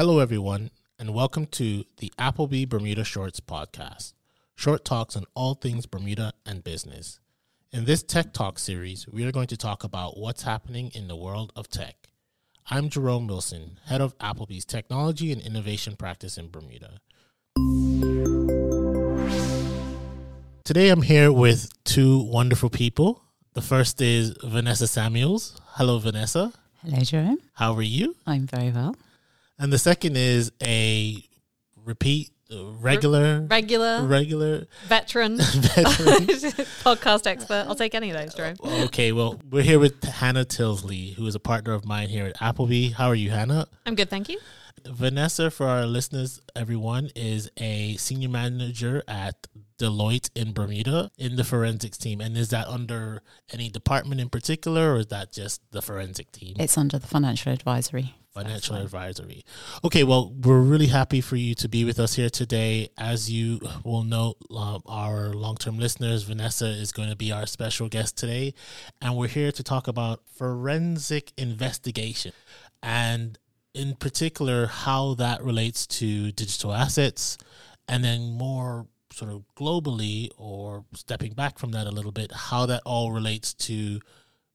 Hello, everyone, and welcome to the Appleby Bermuda Shorts podcast, short talks on all things Bermuda and business. In this Tech Talk series, we are going to talk about what's happening in the world of tech. I'm Jerome Wilson, head of Appleby's technology and innovation practice in Bermuda. Today, I'm here with two wonderful people. The first is Vanessa Samuels. Hello, Vanessa. Hello, Jerome. How are you? I'm very well. And the second is a repeat, uh, regular, regular, regular veteran, veteran. podcast expert. I'll take any of those, Jerome. okay, well, we're here with Hannah Tildesley, who is a partner of mine here at Appleby. How are you, Hannah? I'm good, thank you. Vanessa, for our listeners, everyone, is a senior manager at Deloitte in Bermuda in the forensics team. And is that under any department in particular, or is that just the forensic team? It's under the financial advisory. Financial advisory. Okay, well, we're really happy for you to be with us here today. As you will know, um, our long term listeners, Vanessa is going to be our special guest today. And we're here to talk about forensic investigation and, in particular, how that relates to digital assets. And then, more sort of globally, or stepping back from that a little bit, how that all relates to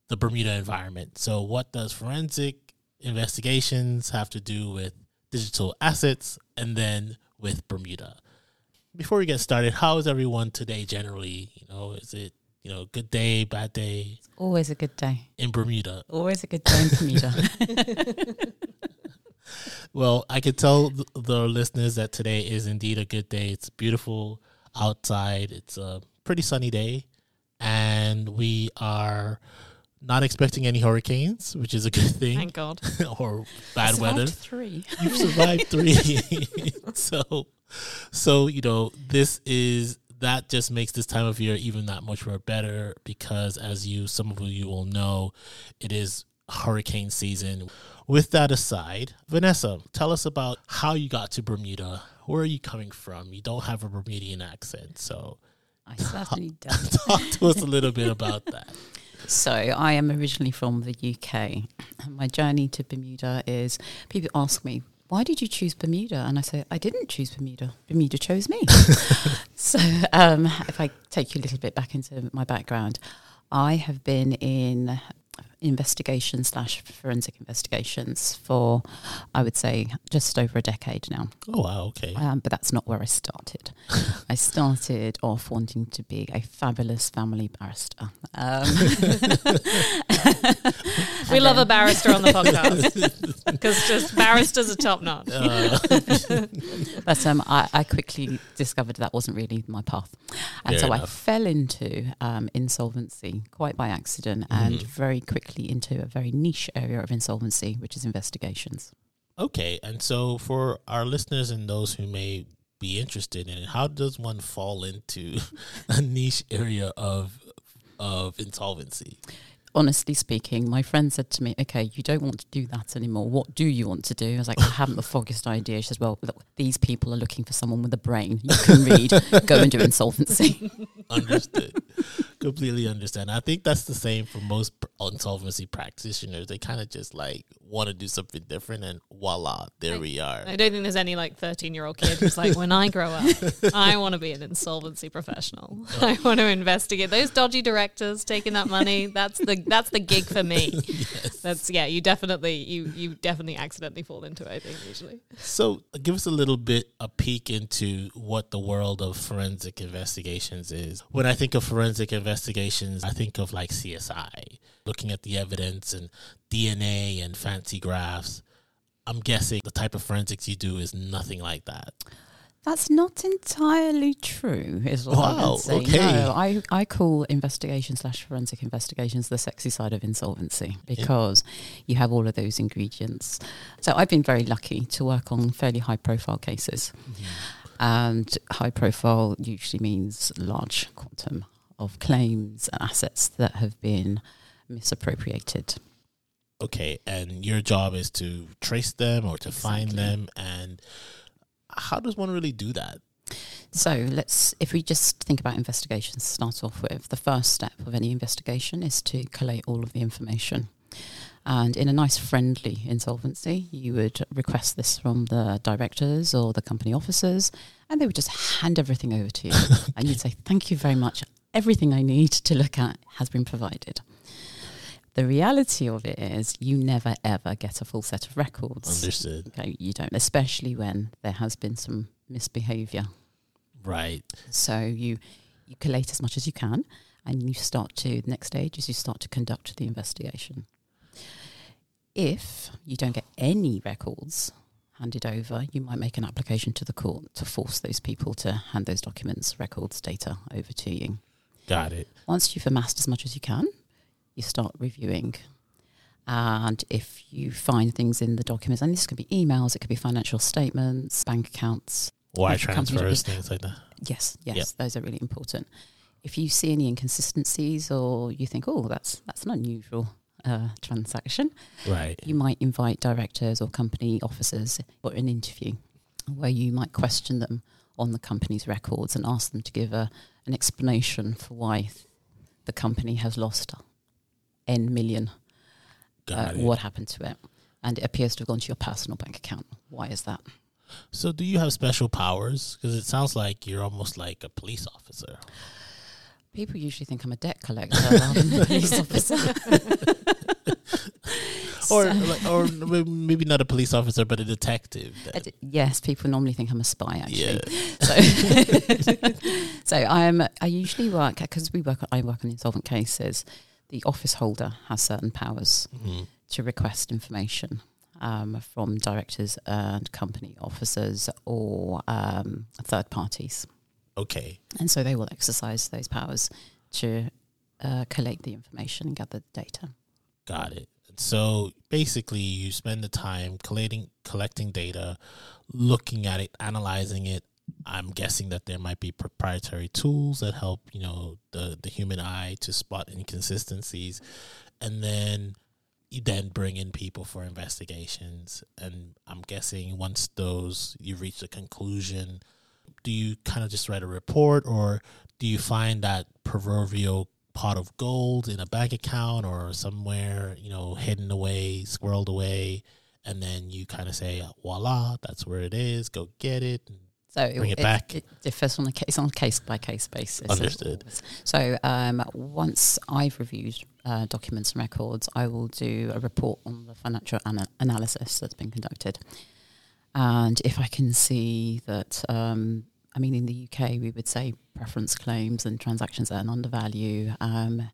the Bermuda environment. So, what does forensic investigations have to do with digital assets and then with Bermuda. Before we get started, how is everyone today generally? You know, is it, you know, good day, bad day? It's always a good day. In Bermuda. Always a good day in Bermuda. well, I can tell the listeners that today is indeed a good day. It's beautiful outside. It's a pretty sunny day. And we are not expecting any hurricanes, which is a good thing. Thank God. or bad weather. Three. You've survived three. so, so you know, this is that just makes this time of year even that much more better because, as you some of you will know, it is hurricane season. With that aside, Vanessa, tell us about how you got to Bermuda. Where are you coming from? You don't have a Bermudian accent, so I certainly don't. Talk to us a little bit about that. So, I am originally from the UK. My journey to Bermuda is people ask me, why did you choose Bermuda? And I say, I didn't choose Bermuda. Bermuda chose me. so, um, if I take you a little bit back into my background, I have been in investigation slash forensic investigations for, I would say, just over a decade now. Oh, wow, okay. Um, but that's not where I started. I started off wanting to be a fabulous family barrister. Um, we love a barrister on the podcast because just barristers are top notch. Uh. but um, I, I, quickly discovered that wasn't really my path. And Fair so enough. I fell into um, insolvency quite by accident mm-hmm. and very quickly into a very niche area of insolvency, which is investigations. Okay. And so for our listeners and those who may be interested in it, how does one fall into a niche area of of insolvency? Honestly speaking, my friend said to me, okay, you don't want to do that anymore. What do you want to do? I was like, I haven't the foggiest idea. She says, well, look, these people are looking for someone with a brain. You can read, go and do insolvency. Understood. Completely understand. I think that's the same for most insolvency practitioners. They kind of just like want to do something different and voila, there I, we are. I don't think there's any like 13 year old kid who's like, when I grow up, I want to be an insolvency professional. I want to investigate those dodgy directors taking that money. That's the that's the gig for me. yes. That's yeah. You definitely you you definitely accidentally fall into it. I think usually. So give us a little bit a peek into what the world of forensic investigations is. When I think of forensic investigations, I think of like CSI, looking at the evidence and DNA and fancy graphs. I'm guessing the type of forensics you do is nothing like that. That's not entirely true, is what wow, I would say. Okay. No, I, I call investigation slash forensic investigations the sexy side of insolvency because yeah. you have all of those ingredients. So I've been very lucky to work on fairly high profile cases. Mm-hmm. And high profile usually means large quantum of claims and assets that have been misappropriated. Okay, and your job is to trace them or to exactly. find them and how does one really do that? So let's, if we just think about investigations, start off with the first step of any investigation is to collate all of the information. And in a nice, friendly insolvency, you would request this from the directors or the company officers, and they would just hand everything over to you. and you'd say, Thank you very much. Everything I need to look at has been provided. The reality of it is, you never ever get a full set of records. Understood. Okay, you don't, especially when there has been some misbehavior. Right. So you you collate as much as you can, and you start to the next stage is you start to conduct the investigation. If you don't get any records handed over, you might make an application to the court to force those people to hand those documents, records, data over to you. Got it. Once you've amassed as much as you can, you start reviewing. And if you find things in the documents, and this could be emails, it could be financial statements, bank accounts, wire transfers, things like that. Yes, yes, yep. those are really important. If you see any inconsistencies or you think, oh, that's that's an unusual uh, transaction, right? You might invite directors or company officers for an interview where you might question them on the company's records and ask them to give a, an explanation for why the company has lost n million. Uh, what happened to it? And it appears to have gone to your personal bank account. Why is that? So, do you have special powers? Because it sounds like you're almost like a police officer. People usually think I'm a debt collector rather than a police officer. or, or maybe not a police officer, but a detective. Yes, people normally think I'm a spy. Actually, yeah. so, so I'm. I usually work because we work. I work on insolvent cases. The office holder has certain powers mm-hmm. to request information um, from directors and company officers or um, third parties. Okay. And so they will exercise those powers to uh, collect the information and gather the data. Got it. So basically, you spend the time collating, collecting data, looking at it, analyzing it. I'm guessing that there might be proprietary tools that help, you know, the the human eye to spot inconsistencies, and then you then bring in people for investigations. And i'm guessing once those you reach a conclusion do you kind of just write a report or do you find that proverbial pot of gold in a bank account or somewhere you know hidden away squirreled away? And then you kind of say voila that's where it is. Go get it so bring it, it back. It differs on a case on a case by case basis. Understood. So um, once I've reviewed uh, documents and records, I will do a report on the financial ana- analysis that's been conducted, and if I can see that. Um, I mean, in the UK, we would say preference claims and transactions at an undervalue. Um,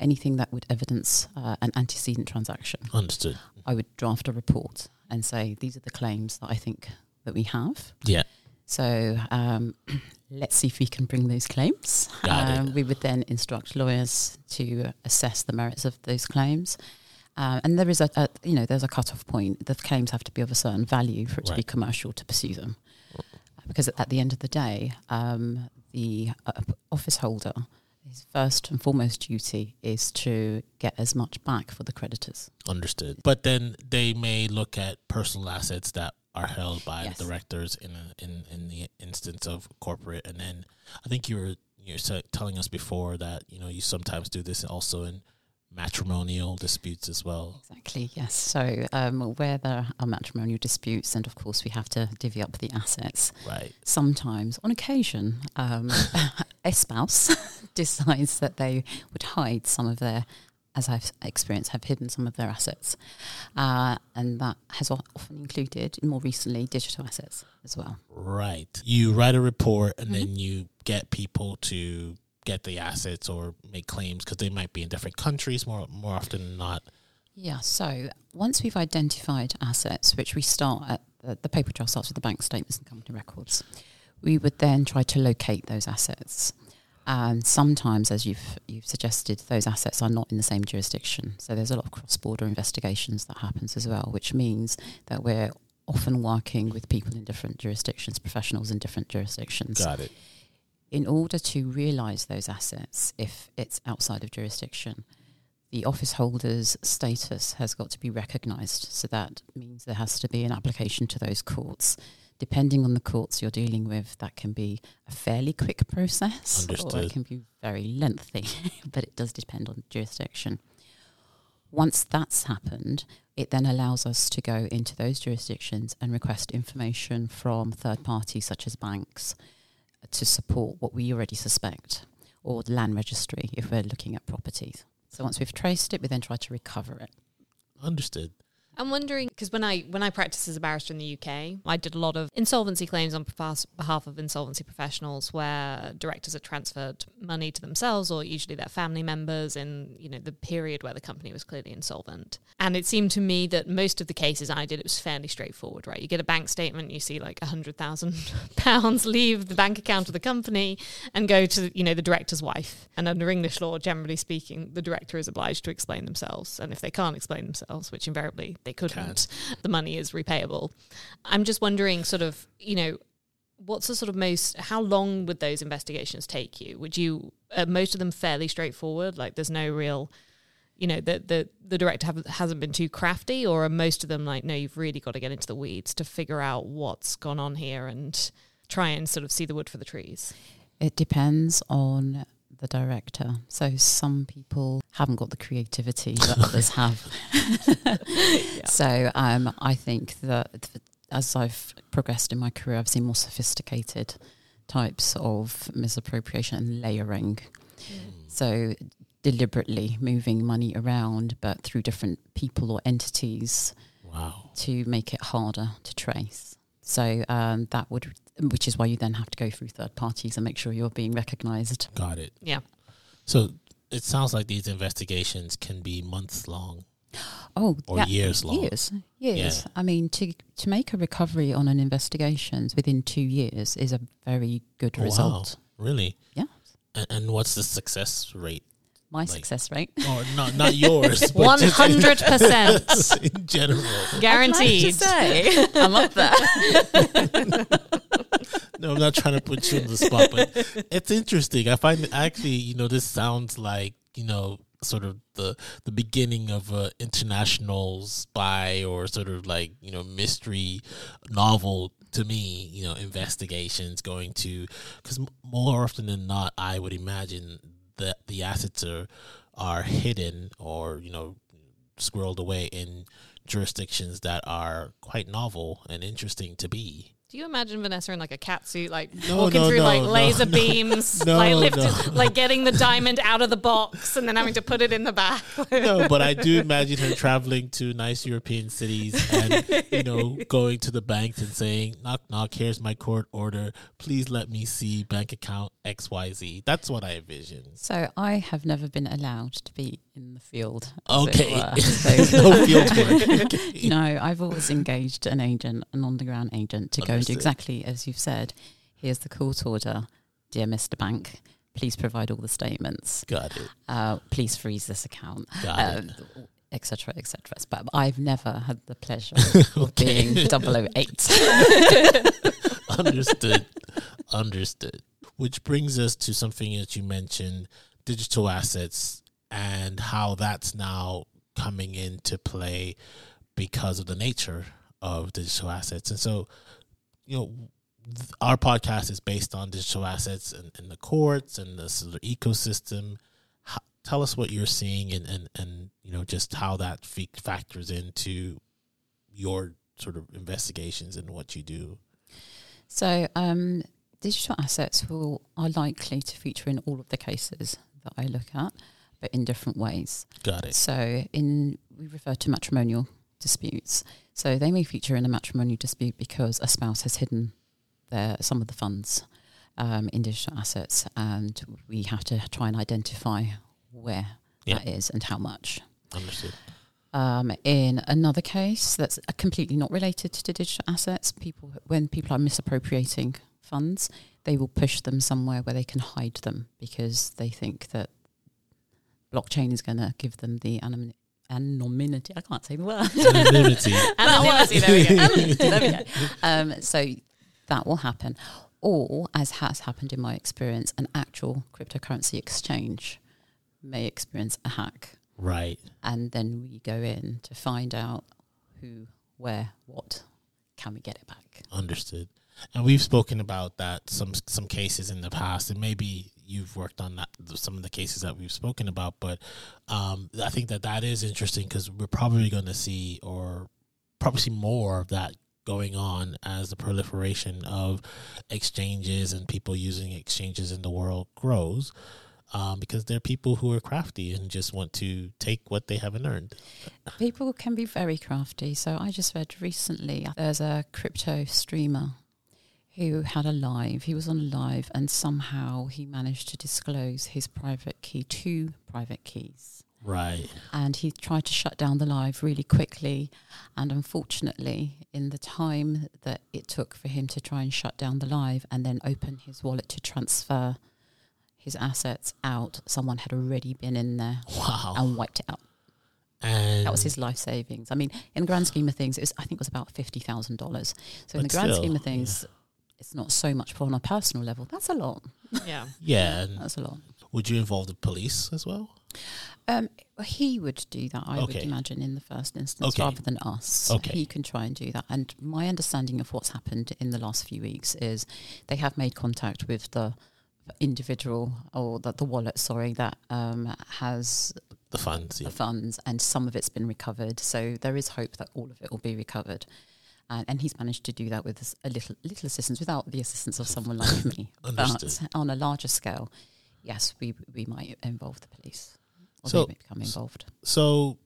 anything that would evidence uh, an antecedent transaction. Understood. I would draft a report and say these are the claims that I think that we have. Yeah. So um, let's see if we can bring those claims. Um, we would then instruct lawyers to assess the merits of those claims. Uh, and there is a, a, you know, there's a cut-off point. The claims have to be of a certain value for it right. to be commercial to pursue them. Because at the end of the day, um, the uh, office holder, his first and foremost duty is to get as much back for the creditors. Understood. But then they may look at personal assets that are held by yes. directors in a, in in the instance of corporate, and then I think you were you're telling us before that you know you sometimes do this also in matrimonial disputes as well. Exactly, yes. So um, where there are matrimonial disputes, and of course we have to divvy up the assets. Right. Sometimes, on occasion, um, a spouse decides that they would hide some of their as I've experienced, have hidden some of their assets. Uh, and that has often included, more recently, digital assets as well. Right. You write a report and mm-hmm. then you get people to get the assets or make claims because they might be in different countries more, more often than not. Yeah. So once we've identified assets, which we start at the, the paper trail starts with the bank statements and company records, we would then try to locate those assets. And sometimes, as you've you've suggested, those assets are not in the same jurisdiction. So there's a lot of cross-border investigations that happens as well, which means that we're often working with people in different jurisdictions, professionals in different jurisdictions. Got it. In order to realise those assets, if it's outside of jurisdiction, the office holder's status has got to be recognised. So that means there has to be an application to those courts depending on the courts you're dealing with, that can be a fairly quick process Understood. or it can be very lengthy, but it does depend on jurisdiction. Once that's happened, it then allows us to go into those jurisdictions and request information from third parties such as banks to support what we already suspect, or the land registry if we're looking at properties. So once we've traced it, we then try to recover it. Understood. I'm wondering because when I when I practiced as a barrister in the UK, I did a lot of insolvency claims on behalf of insolvency professionals, where directors had transferred money to themselves or usually their family members in you know the period where the company was clearly insolvent. And it seemed to me that most of the cases I did, it was fairly straightforward. Right, you get a bank statement, you see like a hundred thousand pounds leave the bank account of the company and go to you know the director's wife. And under English law, generally speaking, the director is obliged to explain themselves, and if they can't explain themselves, which invariably they couldn't, the money is repayable. I'm just wondering, sort of, you know, what's the sort of most how long would those investigations take you? Would you uh, most of them fairly straightforward? Like there's no real you know the the, the director have, hasn't been too crafty? Or are most of them like no you've really got to get into the weeds to figure out what's gone on here and try and sort of see the wood for the trees? It depends on the director. So some people haven't got the creativity that others have. yeah. So um, I think that as I've progressed in my career, I've seen more sophisticated types of misappropriation and layering. Mm. So deliberately moving money around, but through different people or entities. Wow. To make it harder to trace. So um, that would which is why you then have to go through third parties and make sure you're being recognized. Got it. Yeah. So it sounds like these investigations can be months long. Oh, or yeah, years long. Years, years. Yeah. I mean, to to make a recovery on an investigation within two years is a very good oh, result. Wow. Really? Yeah. And, and, what's the success rate? My like, success rate? Or not not yours. One hundred percent in general. Guaranteed. Like say, I'm up there. no, I'm not trying to put you on the spot, but it's interesting. I find actually, you know, this sounds like, you know, sort of the the beginning of a international spy or sort of like, you know, mystery novel to me, you know, investigations going to cuz more often than not I would imagine that the assets are are hidden or, you know, squirreled away in jurisdictions that are quite novel and interesting to be. Do you imagine Vanessa in like a cat suit, like no, walking no, through no, like laser beams, like lifting, like getting the diamond out of the box and then having to put it in the back? no, but I do imagine her traveling to nice European cities and you know going to the banks and saying, "Knock, knock. Here's my court order. Please let me see bank account X Y Z." That's what I envision. So I have never been allowed to be in the field. Okay, no field work. Okay. No, I've always engaged an agent, an on-the-ground agent, to Understood. go and do exactly as you've said. Here's the court order, dear Mr. Bank. Please provide all the statements. Got it. Uh, please freeze this account. Got um, it etc etc but i've never had the pleasure of being 008 understood understood which brings us to something that you mentioned digital assets and how that's now coming into play because of the nature of digital assets and so you know, our podcast is based on digital assets and, and the courts and the sort of ecosystem. How, tell us what you're seeing and, and, and, you know, just how that factors into your sort of investigations and what you do. So, um, digital assets will are likely to feature in all of the cases that I look at, but in different ways. Got it. So, in we refer to matrimonial disputes. So they may feature in a matrimonial dispute because a spouse has hidden their some of the funds um, in digital assets, and we have to try and identify where that is and how much. Understood. Um, in another case that's completely not related to digital assets, people when people are misappropriating funds, they will push them somewhere where they can hide them because they think that blockchain is going to give them the anonymity anonymity. I can't say the word. Anonymity. anonymity. There we go. Anonymity. There we go. Um, so that will happen, or as has happened in my experience, an actual cryptocurrency exchange may experience a hack. Right. And then we go in to find out who, where, what. Can we get it back? Understood. And we've spoken about that some some cases in the past, and maybe you've worked on that some of the cases that we've spoken about. But um, I think that that is interesting because we're probably going to see or probably see more of that going on as the proliferation of exchanges and people using exchanges in the world grows. Um, because there are people who are crafty and just want to take what they haven't earned. People can be very crafty. So I just read recently there's a crypto streamer who had a live. He was on a live, and somehow he managed to disclose his private key, two private keys. Right. And he tried to shut down the live really quickly. And unfortunately, in the time that it took for him to try and shut down the live and then open his wallet to transfer his assets out, someone had already been in there wow. and wiped it out. And that was his life savings. I mean, in the grand scheme of things, it was, I think it was about fifty thousand dollars. So in the grand still, scheme of things, yeah it's not so much on a personal level. That's a lot. Yeah. yeah. That's a lot. Would you involve the police as well? Um, he would do that, I okay. would imagine, in the first instance, okay. rather than us. Okay. He can try and do that. And my understanding of what's happened in the last few weeks is they have made contact with the individual or the, the wallet, sorry, that um, has the funds, the funds, and some of it's been recovered. So there is hope that all of it will be recovered. And, and he's managed to do that with a little little assistance without the assistance of someone like me. but on a larger scale, yes, we we might involve the police or so, become involved. So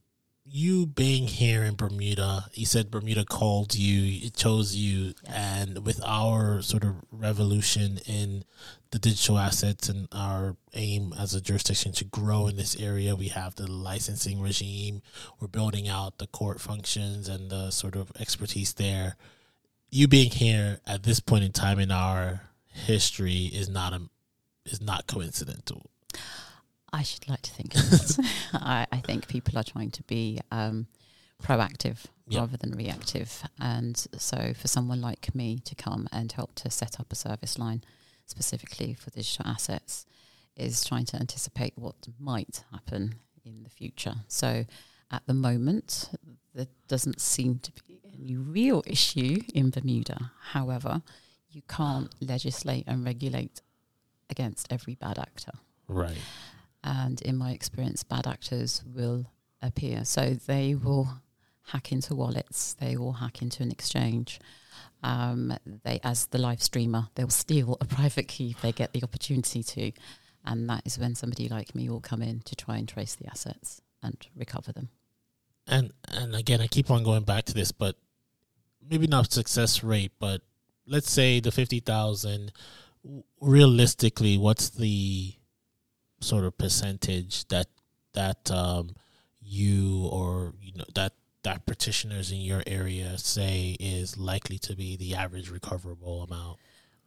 you being here in Bermuda, you said Bermuda called you, it chose you, yes. and with our sort of revolution in the digital assets and our aim as a jurisdiction to grow in this area, we have the licensing regime. We're building out the court functions and the sort of expertise there. You being here at this point in time in our history is not a is not coincidental. I should like to think I, I, think people are trying to be um, proactive rather than reactive. And so for someone like me to come and help to set up a service line specifically for digital assets is trying to anticipate what might happen in the future. So at the moment, there doesn't seem to be any real issue in Bermuda. However, you can't legislate and regulate against every bad actor. Right. And in my experience, bad actors will appear. So they will hack into wallets, they will hack into an exchange. Um, they, as the live streamer, they'll steal a private key if they get the opportunity to. And that is when somebody like me will come in to try and trace the assets and recover them. And and again, I keep on going back to this, but maybe not success rate, but let's say the fifty thousand. Realistically, what's the sort of percentage that that um, you or you know that that petitioners in your area say is likely to be the average recoverable amount?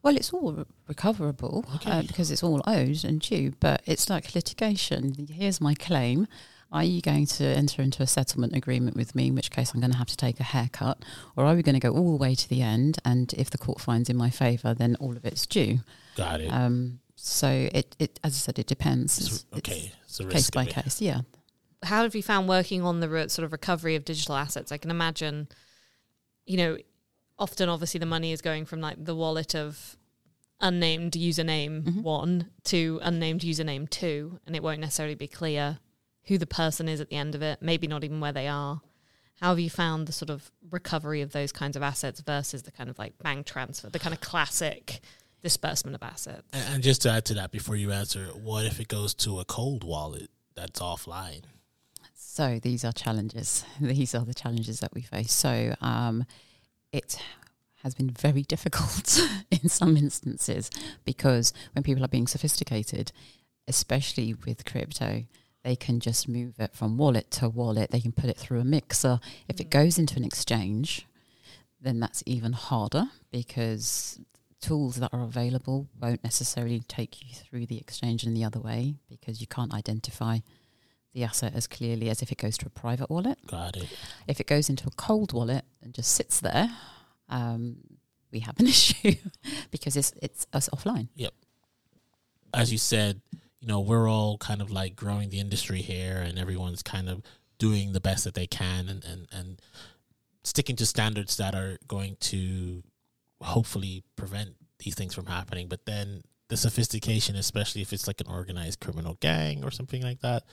Well, it's all recoverable uh, okay. uh, because it's all owed and due, but it's like litigation. Here's my claim. Are you going to enter into a settlement agreement with me, in which case I'm going to have to take a haircut? Or are we going to go all the way to the end? And if the court finds in my favour, then all of it's due. Got it. Um, so it, it, as I said, it depends. It's, okay, it's case by case. Yeah. How have you found working on the re- sort of recovery of digital assets? I can imagine, you know, often obviously the money is going from like the wallet of unnamed username mm-hmm. one to unnamed username two, and it won't necessarily be clear who the person is at the end of it. Maybe not even where they are. How have you found the sort of recovery of those kinds of assets versus the kind of like bank transfer, the kind of classic disbursement of assets. And just to add to that, before you answer, what if it goes to a cold wallet that's offline? So these are challenges. These are the challenges that we face. So um, it has been very difficult in some instances because when people are being sophisticated, especially with crypto, they can just move it from wallet to wallet. They can put it through a mixer. If it mm. goes into an exchange, then that's even harder because tools that are available won't necessarily take you through the exchange in the other way because you can't identify the asset as clearly as if it goes to a private wallet. Got it. If it goes into a cold wallet and just sits there, um, we have an issue because it's it's us offline. Yep. As you said, you know, we're all kind of like growing the industry here and everyone's kind of doing the best that they can and, and, and sticking to standards that are going to hopefully prevent these things from happening. But then the sophistication, especially if it's like an organized criminal gang or something like that,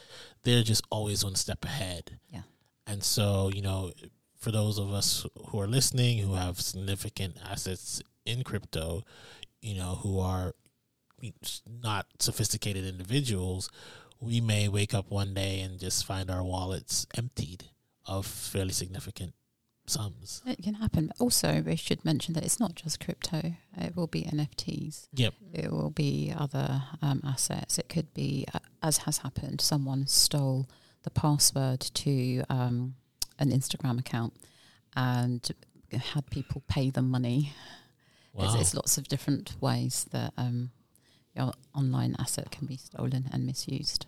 they're just always one step ahead. Yeah. And so, you know, for those of us who are listening who have significant assets in crypto, you know, who are not sophisticated individuals, we may wake up one day and just find our wallets emptied of fairly significant sums. It can happen. Also, we should mention that it's not just crypto. It will be NFTs. Yep. It will be other um, assets. It could be, uh, as has happened, someone stole the password to um, an Instagram account and had people pay them money. Wow. It's, it's lots of different ways that um, your online asset can be stolen and misused.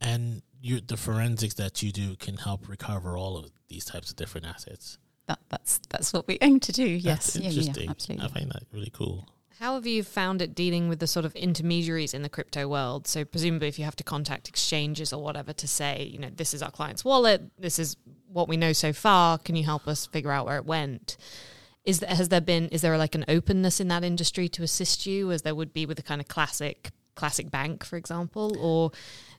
And you, the forensics that you do can help recover all of these types of different assets. That, that's that's what we aim to do. Yes, yeah, yeah, absolutely. I find that really cool. How have you found it dealing with the sort of intermediaries in the crypto world? So presumably, if you have to contact exchanges or whatever to say, you know, this is our client's wallet, this is what we know so far. Can you help us figure out where it went? Is there, has there been is there like an openness in that industry to assist you as there would be with a kind of classic classic bank, for example, or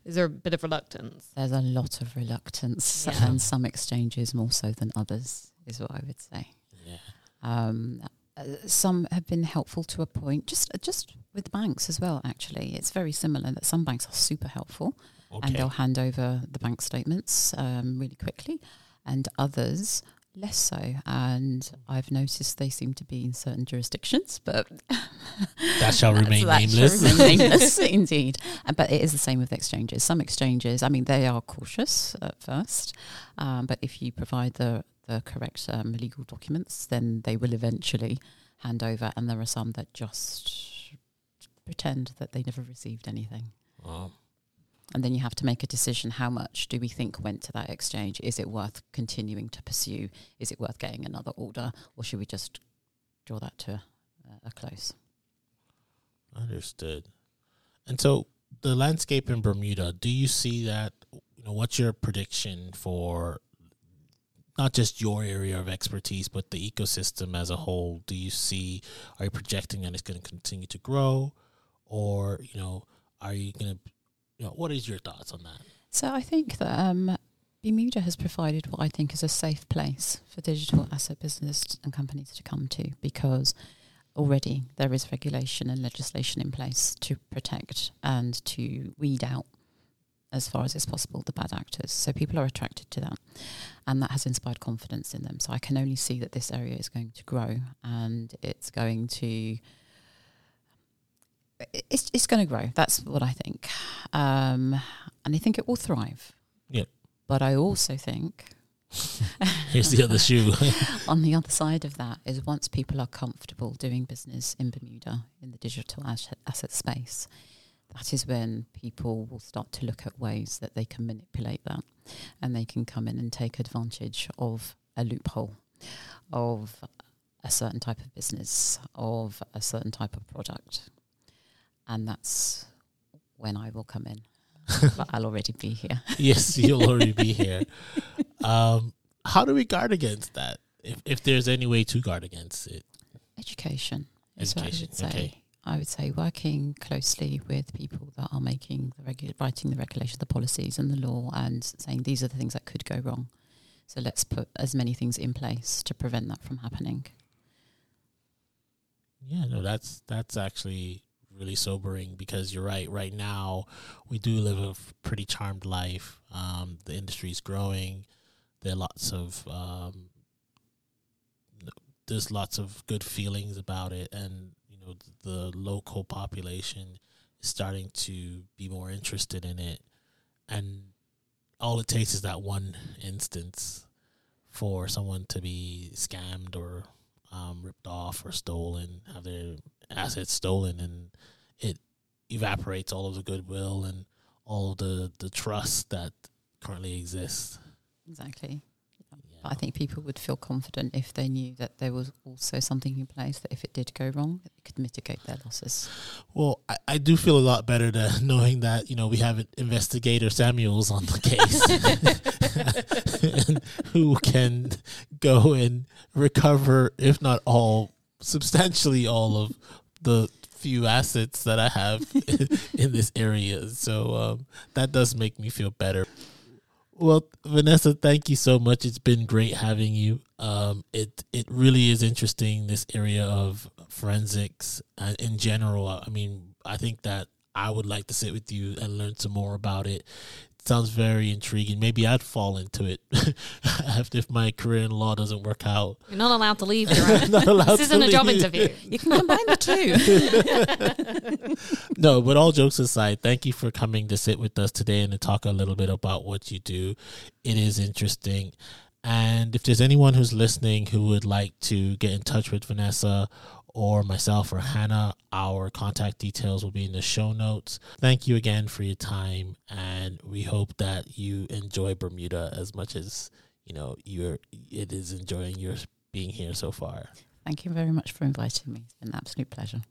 is there a bit of reluctance? There's a lot of reluctance, yeah. and some exchanges more so than others, is what I would say. Yeah. Um, uh, some have been helpful to a point, just just with banks as well. Actually, it's very similar. That some banks are super helpful, okay. and they'll hand over the bank statements um, really quickly, and others less so. And I've noticed they seem to be in certain jurisdictions, but that shall remain that nameless. Shall remain nameless, indeed. Uh, but it is the same with exchanges. Some exchanges, I mean, they are cautious at first, um, but if you provide the the correct um, legal documents, then they will eventually hand over. And there are some that just pretend that they never received anything. Wow. And then you have to make a decision how much do we think went to that exchange? Is it worth continuing to pursue? Is it worth getting another order? Or should we just draw that to a close? Understood. And so the landscape in Bermuda, do you see that? You know, what's your prediction for not just your area of expertise, but the ecosystem as a whole? Do you see? Are you projecting that it's going to continue to grow, or you know, are you going to you know, what is your thoughts on that? So I think that um, Bermuda has provided what I think is a safe place for digital asset business and companies to come to because already there is regulation and legislation in place to protect and to weed out as far as it's possible the bad actors. So people are attracted to that. And that has inspired confidence in them. So I can only see that this area is going to grow and it's going to it's it's going to grow. That's what I think, um, and I think it will thrive. Yeah. But I also think here's the other shoe. on the other side of that is once people are comfortable doing business in Bermuda in the digital asset, asset space, that is when people will start to look at ways that they can manipulate that, and they can come in and take advantage of a loophole, of a certain type of business, of a certain type of product and that's when I will come in. but I'll already be here. yes, you'll already be here. Um, how do we guard against that? If if there's any way to guard against it, education is what I would say. Okay. I would say working closely with people that are making the writing the regulation, the policies, and the law, and saying these are the things that could go wrong. So let's put as many things in place to prevent that from happening. Yeah, no, that's that's actually really sobering because you're right. Right now, we do live a pretty charmed life. Um, the industry is growing. There are lots of um, there's lots of good feelings about it, and know the local population is starting to be more interested in it. And all it takes is that one instance for someone to be scammed or um, ripped off or stolen, have their assets stolen, and it evaporates all of the goodwill and all of the the trust that currently exists. Exactly. Yeah. I think people would feel confident if they knew that there was also something in place that if it did go wrong, it could mitigate their losses. Well, I, I do feel a lot better knowing that you know we have investigator Samuels on the case, who can go and recover, if not all substantially all of the few assets that I have in this area. So um, that does make me feel better. Well, Vanessa, thank you so much. It's been great having you. Um, it it really is interesting this area of forensics uh, in general. I mean, I think that I would like to sit with you and learn some more about it sounds very intriguing. Maybe I'd fall into it after if my career in law doesn't work out. You're not allowed to leave. not allowed this isn't a job interview. You can combine the two. no, but all jokes aside, thank you for coming to sit with us today and to talk a little bit about what you do. It is interesting. And if there's anyone who's listening who would like to get in touch with Vanessa or myself or Hannah, our contact details will be in the show notes. Thank you again for your time, and we hope that you enjoy Bermuda as much as you know you're. It is enjoying your being here so far. Thank you very much for inviting me. It's been an absolute pleasure.